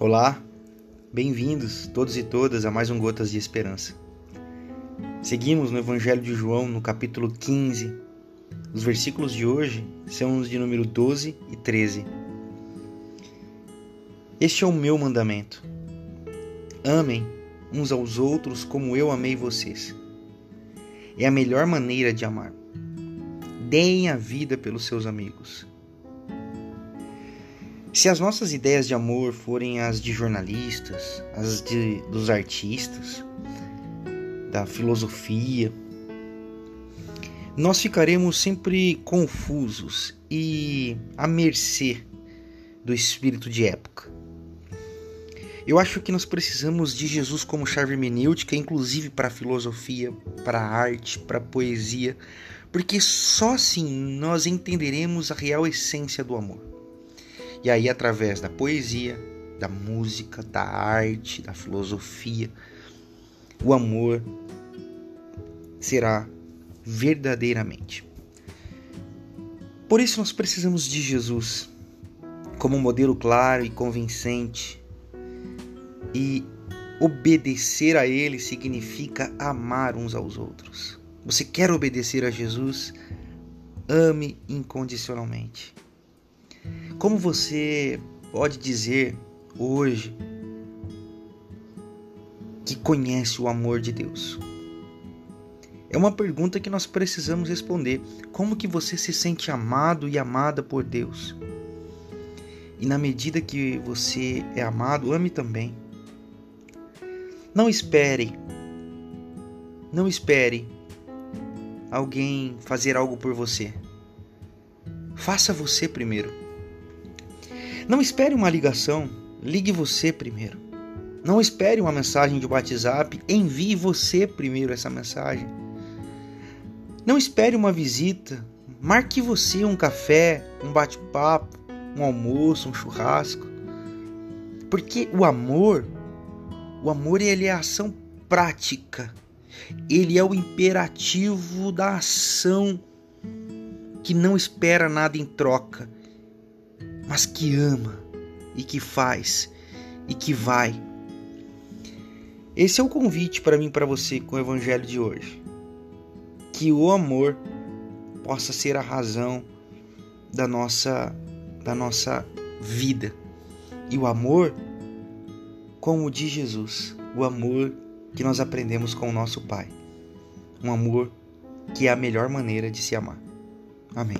Olá, bem-vindos todos e todas a mais um Gotas de Esperança. Seguimos no Evangelho de João, no capítulo 15. Os versículos de hoje são os de número 12 e 13. Este é o meu mandamento: amem uns aos outros como eu amei vocês. É a melhor maneira de amar. Deem a vida pelos seus amigos. Se as nossas ideias de amor forem as de jornalistas, as de, dos artistas, da filosofia, nós ficaremos sempre confusos e à mercê do espírito de época. Eu acho que nós precisamos de Jesus como chave hermenêutica, inclusive para a filosofia, para a arte, para a poesia, porque só assim nós entenderemos a real essência do amor. E aí, através da poesia, da música, da arte, da filosofia, o amor será verdadeiramente. Por isso, nós precisamos de Jesus como modelo claro e convincente. E obedecer a Ele significa amar uns aos outros. Você quer obedecer a Jesus? Ame incondicionalmente. Como você pode dizer hoje que conhece o amor de Deus? É uma pergunta que nós precisamos responder. Como que você se sente amado e amada por Deus? E na medida que você é amado, ame também. Não espere. Não espere alguém fazer algo por você. Faça você primeiro. Não espere uma ligação, ligue você primeiro. Não espere uma mensagem de WhatsApp, envie você primeiro essa mensagem. Não espere uma visita, marque você um café, um bate-papo, um almoço, um churrasco. Porque o amor, o amor ele é a ação prática. Ele é o imperativo da ação que não espera nada em troca mas que ama e que faz e que vai. Esse é o convite para mim para você com o evangelho de hoje. Que o amor possa ser a razão da nossa da nossa vida. E o amor como o de Jesus, o amor que nós aprendemos com o nosso Pai. Um amor que é a melhor maneira de se amar. Amém.